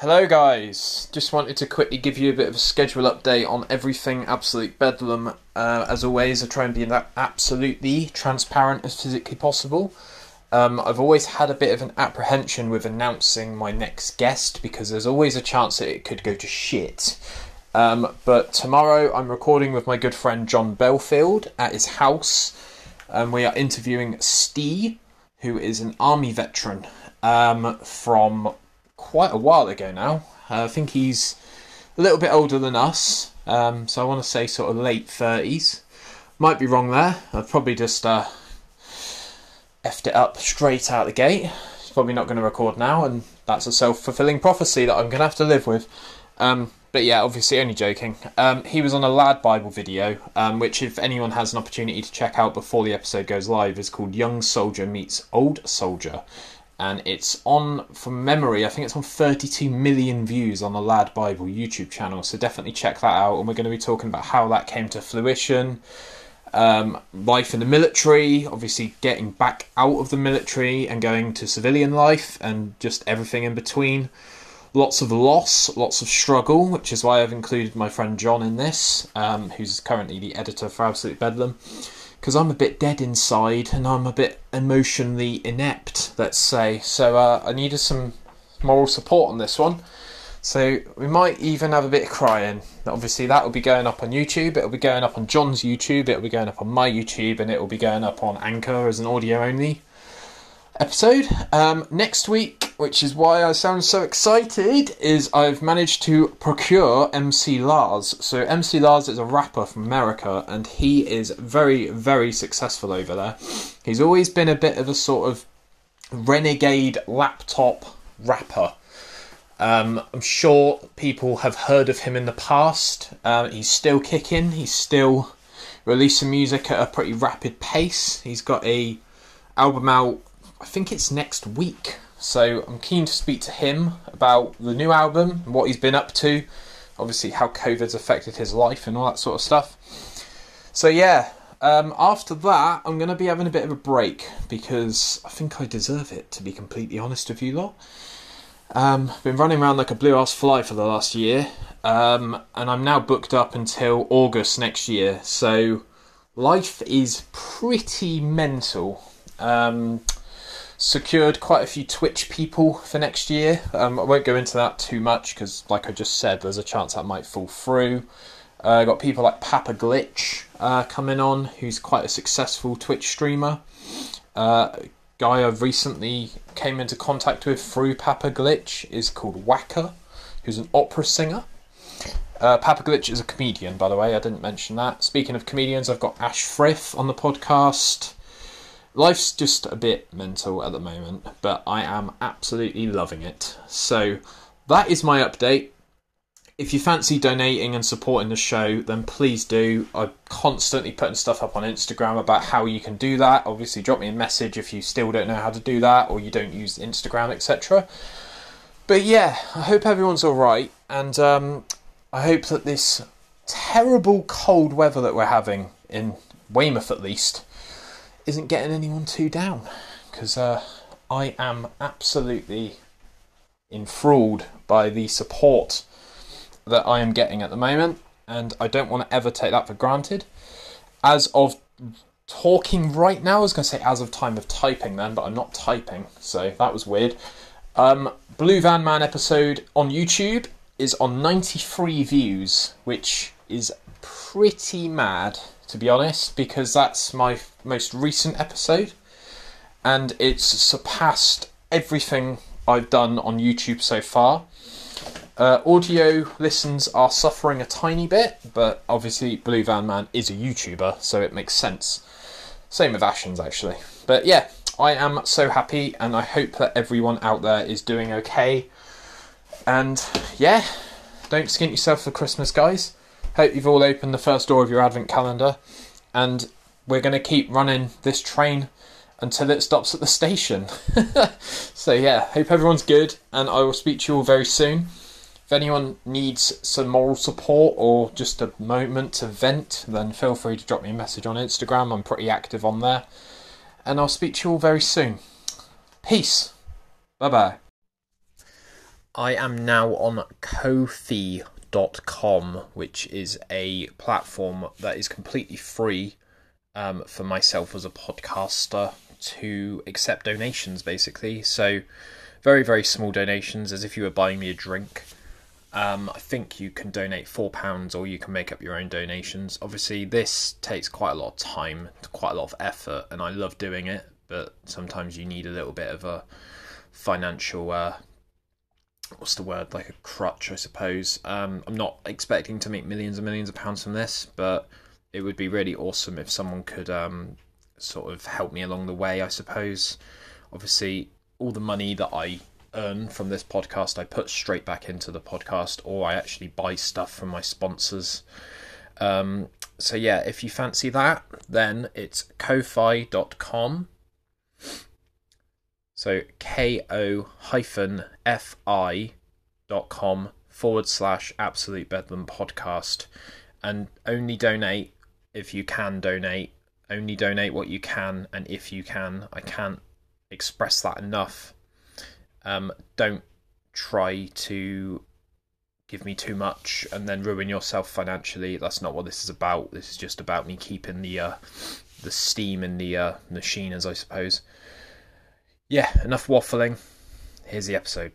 Hello, guys. Just wanted to quickly give you a bit of a schedule update on everything Absolute Bedlam. Uh, as always, I try and be absolutely transparent as physically possible. Um, I've always had a bit of an apprehension with announcing my next guest because there's always a chance that it could go to shit. Um, but tomorrow I'm recording with my good friend John Belfield at his house, and we are interviewing Steve, who is an army veteran um, from quite a while ago now. Uh, I think he's a little bit older than us, um, so I want to say sort of late 30s. Might be wrong there. I've probably just uh, effed it up straight out the gate. He's probably not going to record now, and that's a self fulfilling prophecy that I'm going to have to live with. Um, but yeah, obviously, only joking. Um, he was on a Lad Bible video, um, which, if anyone has an opportunity to check out before the episode goes live, is called Young Soldier Meets Old Soldier and it's on from memory i think it's on 32 million views on the lad bible youtube channel so definitely check that out. And we're going to be talking about how that came to fruition. Um, life in the military obviously getting back out of the military and going to civilian life and just everything in between. Lots of loss lots of struggle which is why i've included my friend john in this um, who's currently the editor for absolute bedlam because I'm a bit dead inside and I'm a bit emotionally inept, let's say. So uh, I needed some moral support on this one. So we might even have a bit of crying. Obviously, that will be going up on YouTube. It'll be going up on John's YouTube. It'll be going up on my YouTube, and it will be going up on Anchor as an audio only episode. Um, next week, which is why I sound so excited, is I've managed to procure MC Lars. So MC Lars is a rapper from America, and he is very, very successful over there. He's always been a bit of a sort of renegade laptop rapper. Um, I'm sure people have heard of him in the past. Um, he's still kicking. He's still releasing music at a pretty rapid pace. He's got a album out I think it's next week. So I'm keen to speak to him about the new album, what he's been up to, obviously how COVID's affected his life and all that sort of stuff. So yeah, um, after that, I'm going to be having a bit of a break because I think I deserve it, to be completely honest with you lot. Um, I've been running around like a blue ass fly for the last year, um, and I'm now booked up until August next year. So life is pretty mental. Um, secured quite a few Twitch people for next year. Um, I won't go into that too much because, like I just said, there's a chance that might fall through. Uh, got people like Papa Glitch uh, coming on, who's quite a successful Twitch streamer. Uh, guy I've recently came into contact with through Papa Glitch is called Wacker, who's an opera singer. Uh, Papa Glitch is a comedian, by the way. I didn't mention that. Speaking of comedians, I've got Ash Frith on the podcast life's just a bit mental at the moment, but I am absolutely loving it. So that is my update. If you fancy donating and supporting the show, then please do. I'm constantly putting stuff up on Instagram about how you can do that. Obviously, drop me a message if you still don't know how to do that or you don't use Instagram, etc. But yeah, I hope everyone's alright, and um, I hope that this terrible cold weather that we're having in Weymouth at least isn't getting anyone too down because uh, I am absolutely enthralled by the support that I am getting at the moment, and I don't want to ever take that for granted. As of talking right now, I was going to say as of time of typing then, but I'm not typing, so that was weird. Um, Blue Van Man episode on YouTube is on 93 views, which is pretty mad to be honest, because that's my most recent episode and it's surpassed everything I've done on YouTube so far. Uh, audio listens are suffering a tiny bit, but obviously Blue Van Man is a YouTuber, so it makes sense. Same with Ashens, actually. But yeah, I am so happy, and I hope that everyone out there is doing okay. And yeah, don't skint yourself for Christmas, guys. Hope you've all opened the first door of your advent calendar, and we're going to keep running this train until it stops at the station. so, yeah, hope everyone's good, and I will speak to you all very soon. If anyone needs some moral support or just a moment to vent, then feel free to drop me a message on Instagram. I'm pretty active on there. And I'll speak to you all very soon. Peace. Bye bye. I am now on Ko-fi.com, which is a platform that is completely free um, for myself as a podcaster to accept donations, basically. So, very, very small donations, as if you were buying me a drink. Um, I think you can donate £4 or you can make up your own donations. Obviously, this takes quite a lot of time, quite a lot of effort, and I love doing it, but sometimes you need a little bit of a financial. Uh, what's the word? Like a crutch, I suppose. Um, I'm not expecting to make millions and millions of pounds from this, but it would be really awesome if someone could um, sort of help me along the way, I suppose. Obviously, all the money that I earn from this podcast, I put straight back into the podcast, or I actually buy stuff from my sponsors. Um, so yeah, if you fancy that, then it's ko-fi.com. So ko hyphen fi dot com forward slash absolute bedlam podcast, and only donate if you can donate. Only donate what you can, and if you can, I can't express that enough um, don't try to give me too much and then ruin yourself financially. That's not what this is about. This is just about me keeping the uh, the steam in the uh, machine, as I suppose. Yeah, enough waffling. Here's the episode.